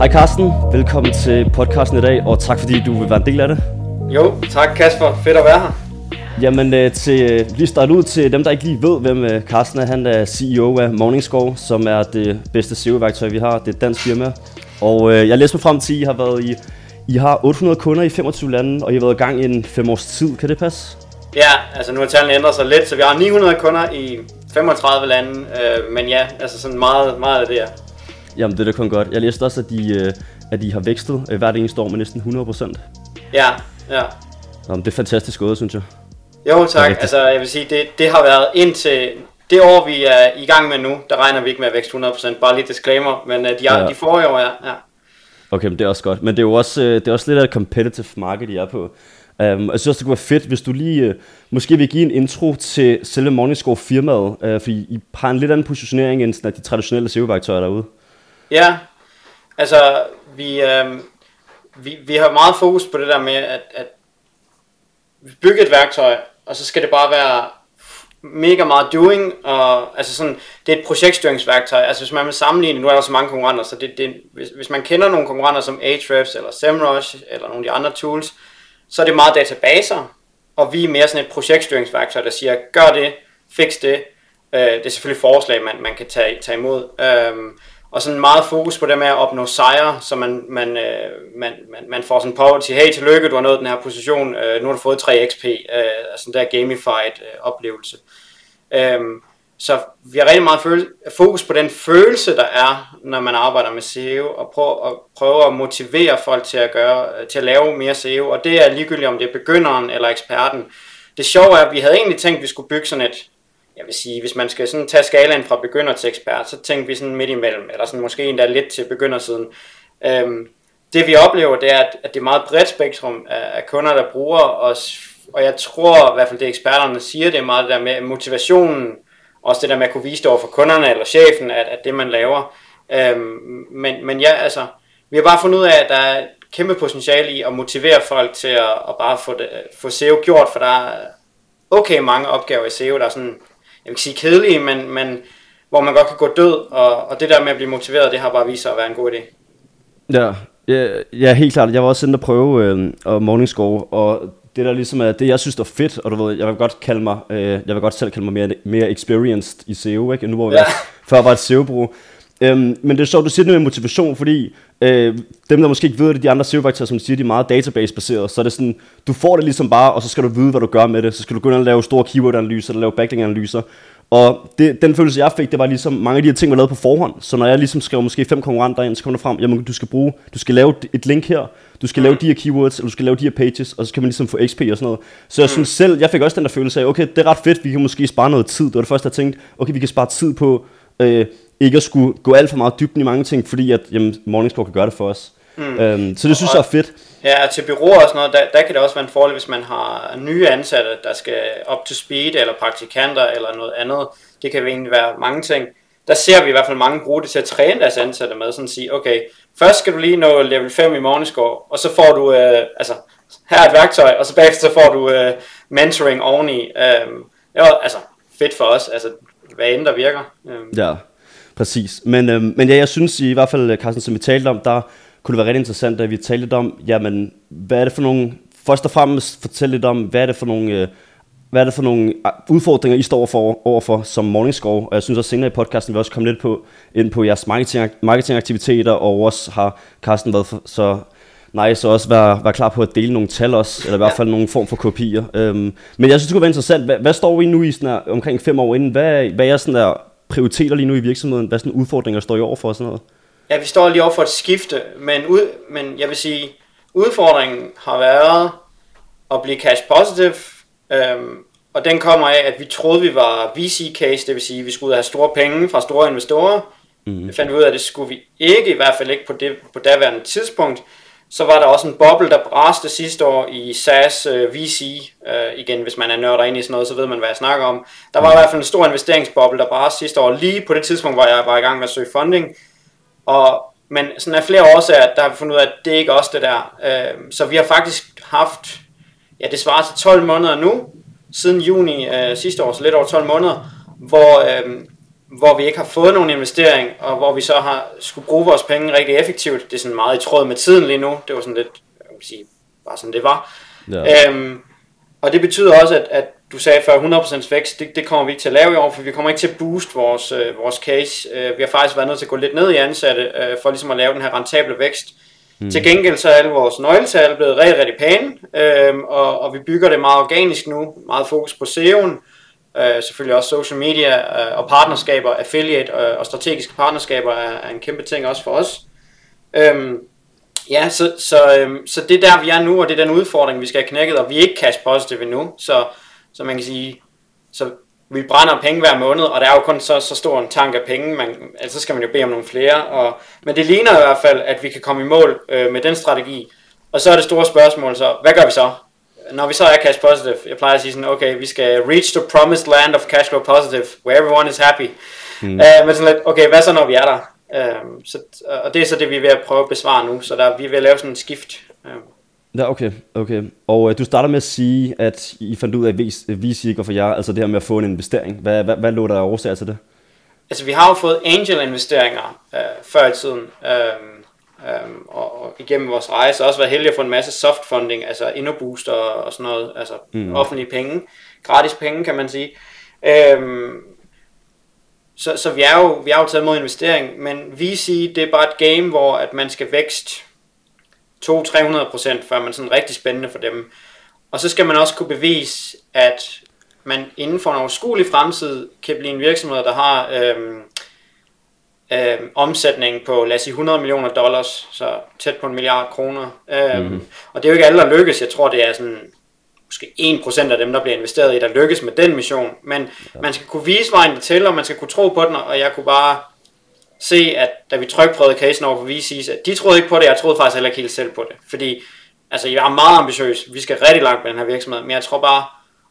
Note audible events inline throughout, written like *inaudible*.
Hej Carsten, velkommen til podcasten i dag, og tak fordi du vil være en del af det. Jo, tak Kasper. Fedt at være her. Jamen, øh, til, øh, lige starte ud til dem, der ikke lige ved, hvem øh, Carsten er. Han er CEO af Morningscore, som er det bedste SEO-værktøj, vi har. Det er et dansk firma. Og øh, jeg læste mig frem til, at I har været i i har 800 kunder i 25 lande, og I har været i gang i en 5 års tid. Kan det passe? Ja, altså nu har tallene ændret sig lidt, så vi har 900 kunder i 35 lande. Øh, men ja, altså sådan meget, meget af det, ja. Jamen, det er da kun godt. Jeg læste også, at de, øh, at de har vækstet øh, hvert eneste år med næsten 100 procent. Ja, ja. Jamen, det er fantastisk gået, synes jeg. Jo, tak. Altså, jeg vil sige, det, det har været indtil det år, vi er i gang med nu, der regner vi ikke med at vækste 100%. Bare lige disclaimer, men uh, de, ja. de forrige år, ja. ja. Okay, men det er også godt. Men det er jo også, det er også lidt af et competitive market, I er på. Um, jeg synes også, det kunne være fedt, hvis du lige uh, måske vil give en intro til selve Morningscore firmaet, uh, fordi I har en lidt anden positionering end sådan, de traditionelle SEO-værktøjer derude. Ja, altså vi, øh, vi, vi har meget fokus på det der med, at, at bygge et værktøj, og så skal det bare være mega meget doing, og altså sådan, det er et projektstyringsværktøj, altså hvis man vil sammenligne, nu er der så mange konkurrenter, så det, det, hvis, hvis man kender nogle konkurrenter som Ahrefs, eller SEMrush, eller nogle af de andre tools, så er det meget databaser, og vi er mere sådan et projektstyringsværktøj, der siger, gør det, fix det, øh, det er selvfølgelig forslag, man, man kan tage, tage imod, øh, og sådan meget fokus på det med at opnå sejre, så man, man, øh, man, man, man får sådan power til, hey, tillykke, du har nået den her position, øh, nu har du fået 3 XP, øh, altså der gamified øh, oplevelse. Øhm, så vi har rigtig meget fokus på den følelse, der er, når man arbejder med SEO, og prøve, at, prøve at motivere folk til at, gøre, øh, til at lave mere SEO, og det er ligegyldigt, om det er begynderen eller eksperten. Det sjove er, at vi havde egentlig tænkt, at vi skulle bygge sådan et, jeg vil sige, hvis man skal sådan tage skalaen fra begynder til ekspert, så tænker vi sådan midt imellem, eller sådan måske endda lidt til begyndersiden. Øhm, det vi oplever, det er, at, at det er meget bredt spektrum af, af kunder, der bruger os, og jeg tror i hvert fald det eksperterne siger, det er meget det der med motivationen, også det der med at kunne vise det over for kunderne eller chefen, at, at det man laver. Øhm, men, men ja, altså, vi har bare fundet ud af, at der er kæmpe potentiale i at motivere folk til at, at bare få, det, få SEO gjort, for der er okay mange opgaver i SEO, der er sådan jeg vil ikke sige kedelige, men, men hvor man godt kan gå død, og, og det der med at blive motiveret, det har bare vist sig at være en god idé. Ja, ja, ja helt klart. Jeg var også inde og prøve øh, og Morningscore, og det der ligesom er, det jeg synes er fedt, og du ved, jeg vil godt kalde mig, øh, jeg vil godt selv kalde mig mere, mere experienced i SEO, ikke? Nu hvor jeg ja. før var et SEO-bureau. Øhm, men det er sjovt, du siger det med motivation, fordi øh, dem, der måske ikke ved det, de andre SEO-værktøjer, som siger, de er meget database-baseret, så er det sådan, du får det ligesom bare, og så skal du vide, hvad du gør med det. Så skal du gå ind og lave store keyword-analyser, eller lave backlink-analyser. Og det, den følelse, jeg fik, det var ligesom, mange af de her ting var lavet på forhånd. Så når jeg ligesom skrev måske fem konkurrenter ind, så kom der frem, jamen du skal bruge, du skal lave et link her, du skal lave de her keywords, eller du skal lave de her pages, og så kan man ligesom få XP og sådan noget. Så jeg synes selv, jeg fik også den der følelse af, okay, det er ret fedt, vi kan måske spare noget tid. Det var det første, jeg tænkte, okay, vi kan spare tid på, øh, ikke at skulle gå alt for meget dybden i mange ting, fordi at jamen, Morningscore kan gøre det for os. Mm. Øhm, så det synes og, jeg er fedt. Ja, til byråer og sådan noget, der, der kan det også være en fordel, hvis man har nye ansatte, der skal up to speed, eller praktikanter, eller noget andet. Det kan egentlig være mange ting. Der ser vi i hvert fald mange bruge det til at træne deres ansatte med, sådan at sige, okay, først skal du lige nå level 5 i Morningscore, og så får du, øh, altså, her er et værktøj, og så bagefter så får du øh, mentoring oveni. Øh, det var altså fedt for os, altså hvad end der virker. Øh. Ja, Præcis. Men, øh, men ja, jeg synes i hvert fald, Carsten, som vi talte om, der kunne det være rigtig interessant, at vi talte lidt om, jamen, hvad er det for nogle, først og fremmest fortælle lidt om, hvad er det for nogle, øh, hvad er det for nogle øh, udfordringer, I står for, overfor som Morningscore? Og jeg synes også senere i podcasten, vi også komme lidt på, ind på jeres marketing, marketingaktiviteter, og også har Carsten været for, så nice og også være, være klar på at dele nogle tal også, eller i hvert fald ja. nogle form for kopier. Øhm, men jeg synes, det kunne være interessant. Hvad, hvad står vi nu i sådan her, omkring fem år inden? Hvad, hvad er sådan der prioriteter lige nu i virksomheden? Hvad sådan udfordringer står I over for og sådan noget? Ja, vi står lige over for et skifte, men, ud, men jeg vil sige, udfordringen har været at blive cash positive, øhm, og den kommer af, at vi troede, vi var VC-case, det vil sige, at vi skulle have store penge fra store investorer. Mm. Vi fandt ud af, at det skulle vi ikke, i hvert fald ikke på det på daværende tidspunkt. Så var der også en boble, der braste sidste år i SAS øh, VC. Øh, igen, hvis man er nørder ind i sådan noget, så ved man, hvad jeg snakker om. Der var i hvert fald en stor investeringsboble, der braste sidste år, lige på det tidspunkt, hvor jeg var i gang med at søge funding. Og, men sådan af flere årsager, der har vi fundet ud af, at det er ikke også det der. Øh, så vi har faktisk haft, ja det svarer til 12 måneder nu, siden juni øh, sidste år, så lidt over 12 måneder, hvor øh, hvor vi ikke har fået nogen investering, og hvor vi så har skulle bruge vores penge rigtig effektivt. Det er sådan meget i tråd med tiden lige nu. Det var sådan lidt, jeg vil sige, bare sådan det var. Ja. Øhm, og det betyder også, at, at du sagde før 100% vækst, det, det kommer vi ikke til at lave i år, for vi kommer ikke til at booste vores, øh, vores case. Øh, vi har faktisk været nødt til at gå lidt ned i ansatte, øh, for ligesom at lave den her rentable vækst. Mm. Til gengæld så er alle vores nøgletal blevet rigtig, rigtig pæne, øh, og, og vi bygger det meget organisk nu, meget fokus på SEO'en, øh, selvfølgelig også social media øh, og partnerskaber, affiliate øh, og strategiske partnerskaber er, er en kæmpe ting også for os. Øhm, Ja, så, så, øhm, så det er der, vi er nu, og det er den udfordring, vi skal have knækket, og vi er ikke cash positive endnu, så, så man kan sige, så vi brænder penge hver måned, og der er jo kun så, så stor en tank af penge, man, altså så skal man jo bede om nogle flere, og, men det ligner i hvert fald, at vi kan komme i mål øh, med den strategi, og så er det store spørgsmål så, hvad gør vi så? Når vi så er cash positive, jeg plejer at sige sådan, okay, vi skal reach the promised land of cash flow positive, where everyone is happy. Mm. Uh, men sådan lidt, okay, hvad så når vi er der? Øhm, så, og det er så det, vi er ved at prøve at besvare nu, så der, vi er ved at lave sådan en skift. Øhm. Ja, okay, okay. Og øh, du starter med at sige, at I fandt ud af, at VC ikke for jer, altså det her med at få en investering. Hvad, hvad, hvad lå der årsager til det? Altså vi har jo fået angel-investeringer øh, før i tiden, øhm, øhm, og, og igennem vores rejse også været heldige at få en masse soft funding, altså InnoBooster og, sådan noget, altså mm. offentlige penge, gratis penge kan man sige. Øhm, så, så vi, er jo, vi er jo taget mod investering, men VC, det er bare et game, hvor at man skal vækst 200-300%, før man sådan rigtig spændende for dem. Og så skal man også kunne bevise, at man inden for en overskuelig fremtid kan blive en virksomhed, der har øhm, øhm, omsætning på, lad os sige, 100 millioner dollars, så tæt på en milliard kroner. Øhm, mm-hmm. Og det er jo ikke alle, der lykkes. Jeg tror, det er sådan måske 1% af dem, der bliver investeret i, der lykkes med den mission. Men ja. man skal kunne vise vejen til, og man skal kunne tro på den, og jeg kunne bare se, at da vi trykprøvede casen over for VC's, at de troede ikke på det, jeg troede faktisk heller ikke helt selv på det. Fordi, altså, jeg er meget ambitiøs, vi skal rigtig langt med den her virksomhed, men jeg tror bare,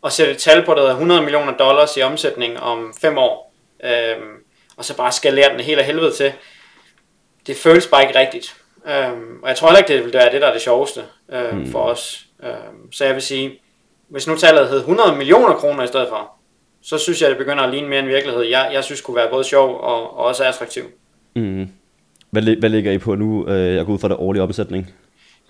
at sætte et tal på, der hedder 100 millioner dollars i omsætning om 5 år, øhm, og så bare skalere den helt af helvede til, det føles bare ikke rigtigt. Øhm, og jeg tror heller ikke, det vil være det, der er det sjoveste øhm, hmm. for os. Øhm, så jeg vil sige, hvis nu tallet hed 100 millioner kroner i stedet for, så synes jeg, det begynder at ligne mere en virkelighed, jeg, jeg synes kunne være både sjov og, og også attraktiv. Mm. Hvad, hvad ligger I på nu? Øh, jeg går ud fra det årlige omsætning.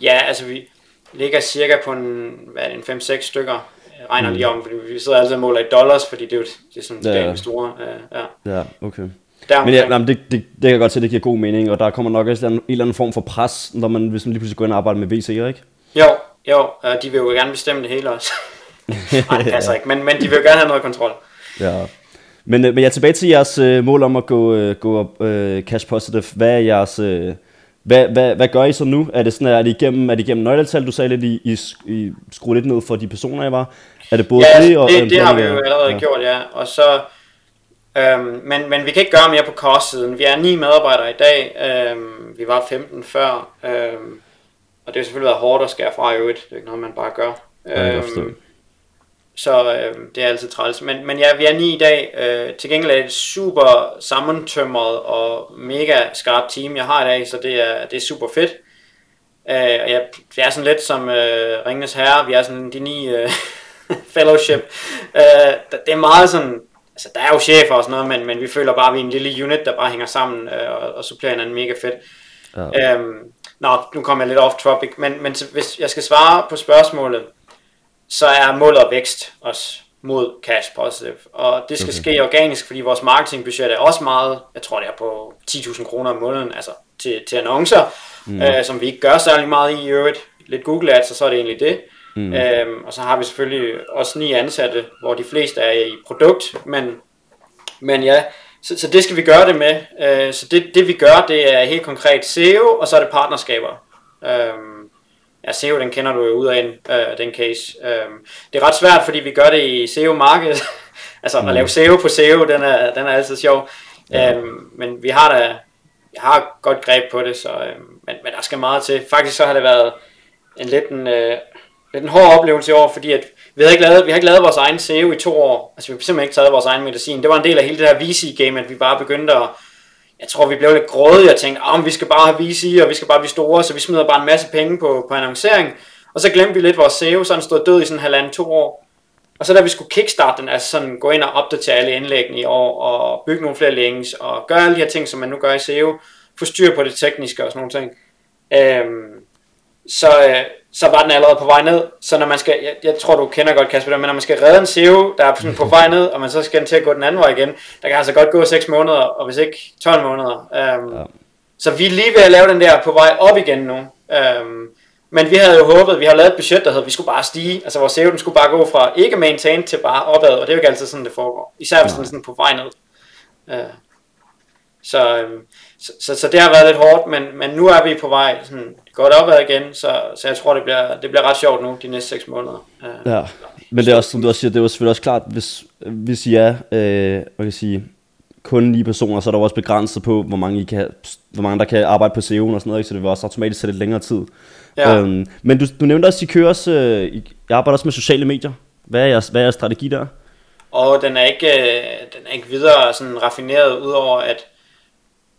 Ja, altså vi ligger cirka på en, hvad er det, en 5-6 stykker. Regner mm. om, fordi vi sidder altid og måler i dollars, fordi det er jo det er sådan ja, ja. store. Uh, ja. ja, okay. Der Men ja, jamen, det, det, det kan jeg godt se, det giver god mening, og der kommer nok også en, en eller anden form for pres, når man, hvis man lige pludselig går ind og arbejder med VC, ikke? Jo, jo, uh, de vil jo gerne bestemme det hele også. *laughs* Nej, det passer ikke, men, men de vil jo gerne have noget kontrol. Ja. Men, øh, men jeg er tilbage til jeres øh, mål om at gå, øh, gå øh, cash positive. Hvad er jeres... Øh, hvad, hvad, hvad gør I så nu? Er det sådan, er det igennem, er det igennem nøgletal? Du sagde lidt, I, I, I skruede lidt ned for de personer, I var. Er det både ja, det og... det, det har vi jo allerede ja. gjort, ja. Og så, øhm, men, men vi kan ikke gøre mere på kostsiden. Vi er ni medarbejdere i dag. Øhm, vi var 15 før. Øhm, og det har selvfølgelig været hårdt at skære fra i øvrigt. Det er ikke noget, man bare gør. Øhm, så øh, det er altid træls. Men, men ja, vi er ni i dag. Øh, til gengæld er det et super sammentømret og mega skarpt team, jeg har i dag, så det er, det er super fedt. Øh, og jeg, det er sådan lidt som øh, Ringnes Herre, vi er sådan de ni øh, *laughs* fellowship. Øh, det er meget sådan, altså der er jo chefer og sådan noget, men, men vi føler bare, at vi er en lille unit, der bare hænger sammen øh, og, og supplerer hinanden mega fedt. Ja. Øh, nå, nu kommer jeg lidt off topic, men, men hvis jeg skal svare på spørgsmålet, så er målet vækst også mod cash positive. Og det skal okay. ske organisk, fordi vores marketingbudget er også meget, jeg tror det er på 10.000 kroner om måneden, altså til, til annoncer, mm. øh, som vi ikke gør særlig meget i i øvrigt. Lidt Google Ads, og så er det egentlig det. Mm. Øhm, og så har vi selvfølgelig også ni ansatte, hvor de fleste er i produkt, men, men ja, så, så det skal vi gøre det med. Øh, så det, det vi gør, det er helt konkret SEO, og så er det partnerskaber. Øhm, Ja, SEO, den kender du jo ud af øh, den case. Øh, det er ret svært, fordi vi gør det i SEO-markedet. *laughs* altså mm. at lave SEO på SEO, den er, den er altid sjov. Ja. Øh, men vi har da jeg har godt greb på det, så, øh, men, men der skal meget til. Faktisk så har det været en lidt en, øh, lidt en hård oplevelse i år, fordi at vi har ikke lavet, vi har ikke lavet vores egen SEO i to år. Altså vi har simpelthen ikke taget vores egen medicin. Det var en del af hele det her VC-game, at vi bare begyndte at jeg tror, vi blev lidt grådige og tænkte, ah, om oh, vi skal bare have VC, og vi skal bare blive store, så vi smider bare en masse penge på, på annoncering. Og så glemte vi lidt vores SEO, så den stod død i sådan halvanden to år. Og så da vi skulle kickstarte den, altså sådan gå ind og opdatere alle indlæggene i år, og bygge nogle flere links, og gøre alle de her ting, som man nu gør i SEO, få styr på det tekniske og sådan nogle ting, øhm, så, øh, så var den allerede på vej ned. Så når man skal, jeg, jeg tror du kender godt Kasper, men når man skal redde en SEO, der er sådan på vej ned, og man så skal til at gå den anden vej igen, der kan altså godt gå 6 måneder, og hvis ikke 12 måneder. Øhm, ja. Så vi er lige ved at lave den der på vej op igen nu. Øhm, men vi havde jo håbet, vi har lavet et budget, der hedder, vi skulle bare stige. Altså vores SEO, den skulle bare gå fra ikke maintain til bare opad, og det er jo ikke altid sådan, det foregår. Især hvis den er sådan på vej ned. Øh, så, øhm, så, så, så, det har været lidt hårdt, men, men nu er vi på vej sådan godt opad igen, så, så jeg tror, det bliver, det bliver ret sjovt nu, de næste 6 måneder. Øh, ja, men det er også, som du også siger, det jo selvfølgelig også klart, hvis, hvis I er, øh, hvad kan sige, kun ni personer, så er der også begrænset på, hvor mange, I kan, hvor mange der kan arbejde på SEO'en og sådan noget, ikke? så det vil også automatisk sætte lidt længere tid. Ja. Øhm, men du, du nævnte også, at I kører også, øh, I arbejder også med sociale medier. Hvad er jeres, hvad er jeres strategi der? Og den er ikke, øh, den er ikke videre sådan raffineret, udover at,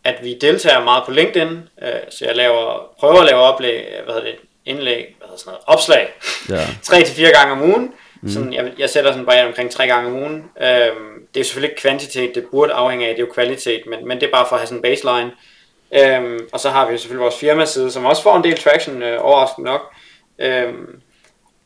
at vi deltager meget på LinkedIn. Øh, så jeg laver, prøver at lave oplæg, hvad hedder det, indlæg, hvad hedder sådan noget, opslag, ja. *laughs* tre til fire gange om ugen. Mm. Sådan, jeg, jeg sætter sådan bare omkring tre gange om ugen. Øhm, det er selvfølgelig ikke kvantitet, det burde afhænge af, det er jo kvalitet, men, men det er bare for at have sådan en baseline. Øhm, og så har vi jo selvfølgelig vores firmaside, som også får en del traction, øh, overraskende nok. Øhm,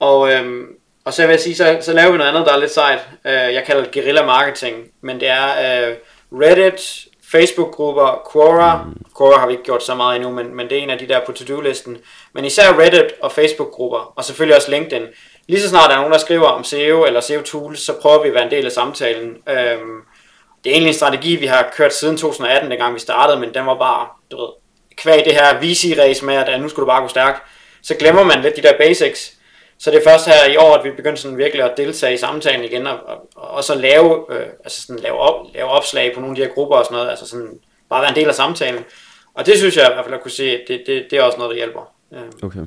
og, øhm, og så vil jeg sige, så, så laver vi noget andet, der er lidt sejt. Øh, jeg kalder det guerilla marketing, men det er øh, Reddit, Facebook-grupper, Quora. Mm. Quora har vi ikke gjort så meget endnu, men, men det er en af de der på to-do-listen. Men især Reddit og Facebook-grupper, og selvfølgelig også LinkedIn. Lige så snart der er nogen, der skriver om SEO eller SEO-tools, så prøver vi at være en del af samtalen. Øhm, det er egentlig en strategi, vi har kørt siden 2018, dengang vi startede, men den var bare, du ved, kvæg det her VC-race med, at nu skulle du bare gå stærkt, så glemmer man lidt de der basics. Så det er først her i år, at vi begyndte sådan virkelig at deltage i samtalen igen, og, og, og så lave, øh, altså sådan lave, op, lave opslag på nogle af de her grupper og sådan noget, altså sådan bare være en del af samtalen. Og det synes jeg i hvert fald at kunne se, at det, det, det er også noget, der hjælper. Øh. Okay.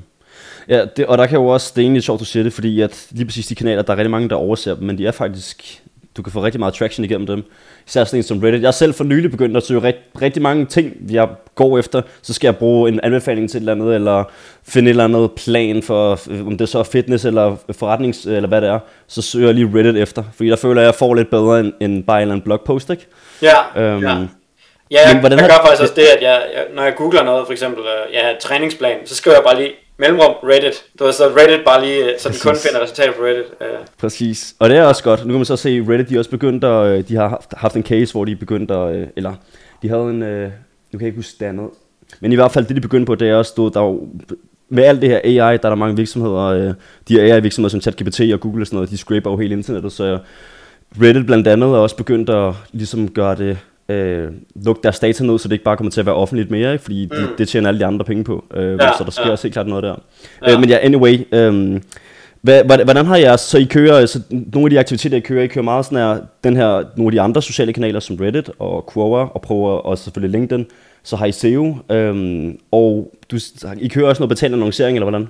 Ja, det, og der kan jo også, det er egentlig sjovt, du siger det, fordi at lige præcis de kanaler, der er rigtig mange, der overser dem, men de er faktisk, du kan få rigtig meget traction igennem dem. Især sådan en som Reddit. Jeg har selv for nylig begyndt at søge rigt, rigtig mange ting, jeg går efter. Så skal jeg bruge en anbefaling til et eller andet, eller finde et eller andet plan for, om det så er fitness eller forretnings, eller hvad det er. Så søger jeg lige Reddit efter, fordi der føler jeg, at jeg får lidt bedre end, end bare en eller anden blogpost, ikke? Ja, øhm, ja. Ja, men hvordan jeg har... gør faktisk også det, at jeg, jeg, når jeg googler noget, for eksempel, øh, jeg har træningsplan, så skriver jeg bare lige mellemrum Reddit. Du har så Reddit bare lige, øh, så Præcis. de kun finder resultater på Reddit. Uh. Præcis. Og det er også godt. Nu kan man så se, Reddit de er også begyndt at, de har haft, haft en case, hvor de begyndte at, eller de havde en, nu kan jeg ikke huske det andet. Men i hvert fald det, de begyndte på, det er også, stod, der jo, med alt det her AI, der er der mange virksomheder, de her AI-virksomheder som ChatGPT og Google og sådan noget, de scraper jo hele internettet, så Reddit blandt andet er også begyndt at ligesom gøre det øh, lukke deres data ned, så det ikke bare kommer til at være offentligt mere, ikke? fordi mm. det, det tjener alle de andre penge på. Øh, ja, så der sker ja. også helt klart noget der. Ja. Øh, men ja, anyway, øh, hvad, hvordan har jeg så I kører, så nogle af de aktiviteter I kører, I kører meget sådan her, den her, nogle af de andre sociale kanaler som Reddit og Quora og prøver også selvfølgelig LinkedIn, så har I SEO, øhm, og du, I kører også noget betalt annoncering, eller hvordan?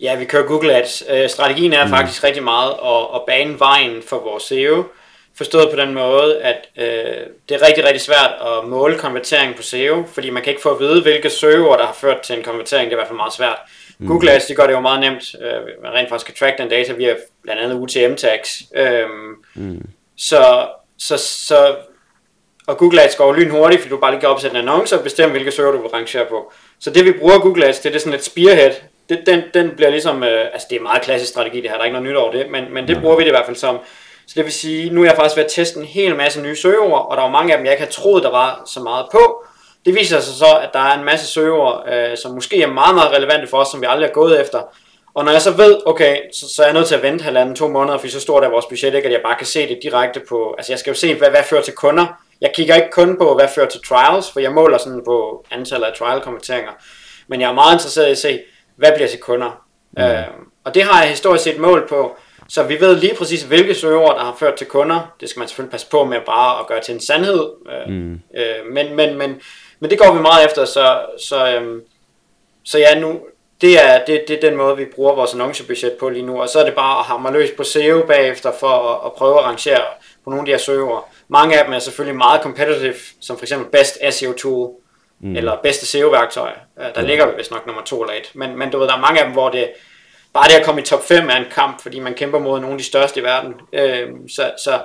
Ja, vi kører Google Ads. Øh, strategien er mm. faktisk rigtig meget at, at bane vejen for vores SEO, Forstået på den måde, at øh, det er rigtig, rigtig svært at måle konvertering på SEO, fordi man kan ikke få at vide, hvilke søgeord, der har ført til en konvertering. Det er i hvert fald meget svært. Mm. Google Ads, de gør det jo meget nemt. Øh, man rent faktisk kan track den data via blandt andet UTM-tags. Øh, mm. så, så, så, og Google Ads går lynhurtigt, fordi du bare lige kan opsætte en annonce og bestemme, hvilke søger du vil rangere på. Så det vi bruger Google Ads, det er det sådan et spearhead. Det, den, den bliver ligesom, øh, altså det er meget klassisk strategi det her, der er ikke noget nyt over det, men, men det bruger vi det i hvert fald som, så det vil sige, nu er jeg faktisk at teste en hel masse nye søgeord, og der var mange af dem, jeg ikke havde troet, der var så meget på. Det viser sig så, at der er en masse søgeord, øh, som måske er meget, meget relevante for os, som vi aldrig har gået efter. Og når jeg så ved, okay, så, så er jeg nødt til at vente halvanden, to måneder, for så stort er vores budget ikke, at jeg bare kan se det direkte på, altså jeg skal jo se, hvad, hvad fører til kunder. Jeg kigger ikke kun på, hvad fører til trials, for jeg måler sådan på antallet af trial-konverteringer. Men jeg er meget interesseret i at se, hvad bliver til kunder. Mm. Øh, og det har jeg historisk set mål på. Så vi ved lige præcis, hvilke søgeord, der har ført til kunder. Det skal man selvfølgelig passe på med bare at gøre til en sandhed. Øh, mm. Øh, men, men, men, men det går vi meget efter, så, så, øhm, så ja, nu, det er, det, det er den måde, vi bruger vores annoncebudget på lige nu. Og så er det bare at hamre løs på SEO bagefter for at, at prøve at rangere på nogle af de her søgeord. Mange af dem er selvfølgelig meget competitive, som for eksempel Best SEO Tool, mm. eller bedste SEO-værktøj. Der ligger vi vist nok nummer to eller et. Men, men du ved, der er mange af dem, hvor det bare det at komme i top 5 er en kamp, fordi man kæmper mod nogle af de største i verden. Øh, så, så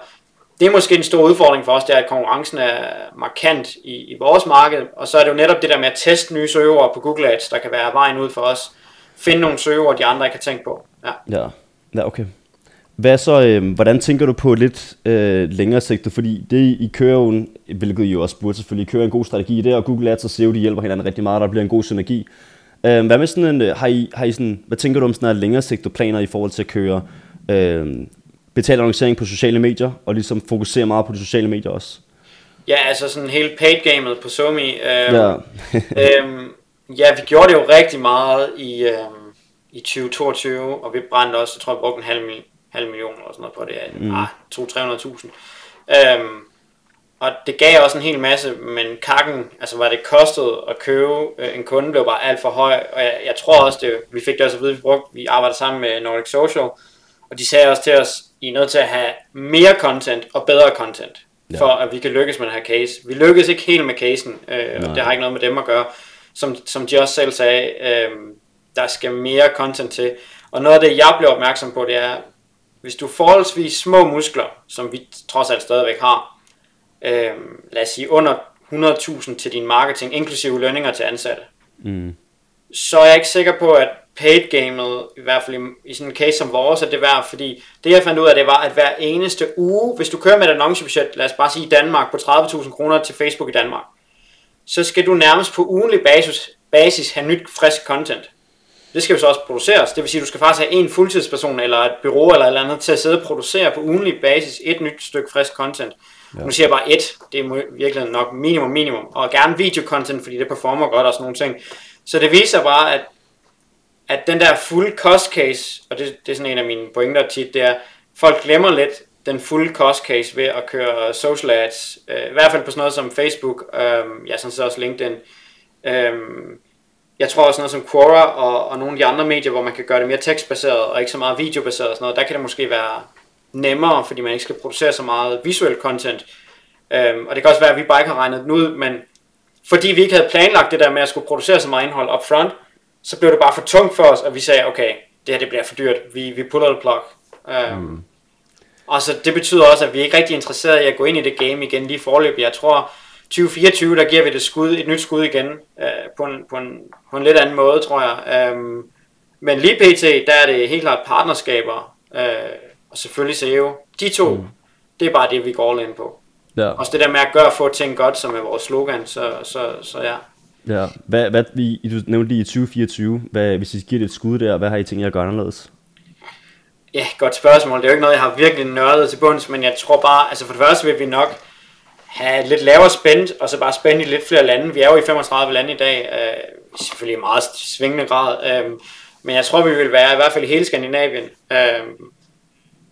det er måske en stor udfordring for os, det er, at konkurrencen er markant i, i vores marked, og så er det jo netop det der med at teste nye søgeord på Google Ads, der kan være vejen ud for os. Finde nogle søgeord, de andre ikke har tænkt på. Ja, ja. ja okay. Hvad så, øh, hvordan tænker du på lidt øh, længere sigt? Fordi det I kører jo, hvilket I jo også burde selvfølgelig, I kører en god strategi i det, og Google Ads og SEO, de hjælper hinanden rigtig meget, der bliver en god synergi. Øh, hvad med sådan en, øh, har I, har I sådan, hvad tænker du om sådan en længere sigtet planer i forhold til at køre øh, betalt annoncering på sociale medier, og ligesom fokusere meget på de sociale medier også? Ja, altså sådan hele paid-gamet på Somi. Øh, ja. *laughs* øh, ja, vi gjorde det jo rigtig meget i, øh, i 2022, og vi brændte også, jeg tror jeg brugte en halv, halv million eller sådan noget på det, mm. ah, 200-300.000. Øhm, og det gav også en hel masse, men kakken, altså hvad det kostede at købe øh, en kunde, blev bare alt for høj, og jeg, jeg tror også, det, vi fik det også at vide, vi, brugte, vi arbejder sammen med Nordic Social, og de sagde også til os, I er nødt til at have mere content og bedre content, ja. for at vi kan lykkes med den her case. Vi lykkedes ikke helt med casen, øh, og det har ikke noget med dem at gøre. Som, som de også selv sagde, øh, der skal mere content til. Og noget af det, jeg blev opmærksom på, det er, hvis du forholdsvis små muskler, som vi trods alt stadigvæk har, øh, lad os sige under 100.000 til din marketing, inklusive lønninger til ansatte, mm. så er jeg ikke sikker på, at paid gamet, i hvert fald i, i sådan en case som vores, er det værd, fordi det jeg fandt ud af, det var, at hver eneste uge, hvis du kører med et annoncebudget, lad os bare sige i Danmark, på 30.000 kroner til Facebook i Danmark, så skal du nærmest på ugenlig basis, basis have nyt, frisk content. Det skal jo så også produceres. Det vil sige, at du skal faktisk have en fuldtidsperson eller et bureau eller eller andet til at sidde og producere på ugenlig basis et nyt stykke frisk content. Ja. Nu siger jeg bare et, det er virkelig nok minimum minimum, og gerne video-content, fordi det performer godt og sådan nogle ting. Så det viser bare, at, at den der full cost case, og det, det er sådan en af mine pointer tit, det er, folk glemmer lidt den full cost case ved at køre social ads, øh, i hvert fald på sådan noget som Facebook, øh, ja, sådan så også LinkedIn, øh, jeg tror også noget som Quora og, og nogle af de andre medier, hvor man kan gøre det mere tekstbaseret og ikke så meget videobaseret og sådan noget, der kan det måske være nemmere, fordi man ikke skal producere så meget visuel content. Øhm, og det kan også være, at vi bare ikke har regnet den ud, men fordi vi ikke havde planlagt det der med at skulle producere så meget indhold up front, så blev det bare for tungt for os, og vi sagde, okay, det her det bliver for dyrt, vi, vi puller det plug. Øhm, mm. Og så det betyder også, at vi er ikke rigtig interesserede i at gå ind i det game igen lige forløb. Jeg tror, 2024, der giver vi det skud, et nyt skud igen, øh, på, en, på, en, på en lidt anden måde, tror jeg. Um, men lige pt, der er det helt klart partnerskaber, øh, og selvfølgelig SEO. De to, mm. det er bare det, vi går all in på. Ja. Også det der med at gøre få ting godt, som er vores slogan, så, så, så ja. Ja, hvad, hvad vi, du nævnte lige i 2024, hvad, hvis I giver det et skud der, hvad har I tænkt jer at gøre anderledes? Ja, godt spørgsmål. Det er jo ikke noget, jeg har virkelig nørdet til bunds, men jeg tror bare, altså for det første vil vi nok have lidt lavere spændt, og så bare spænde i lidt flere lande. Vi er jo i 35 lande i dag, øh, selvfølgelig i meget svingende grad, øh, men jeg tror, vi vil være i hvert fald i hele Skandinavien. Øh,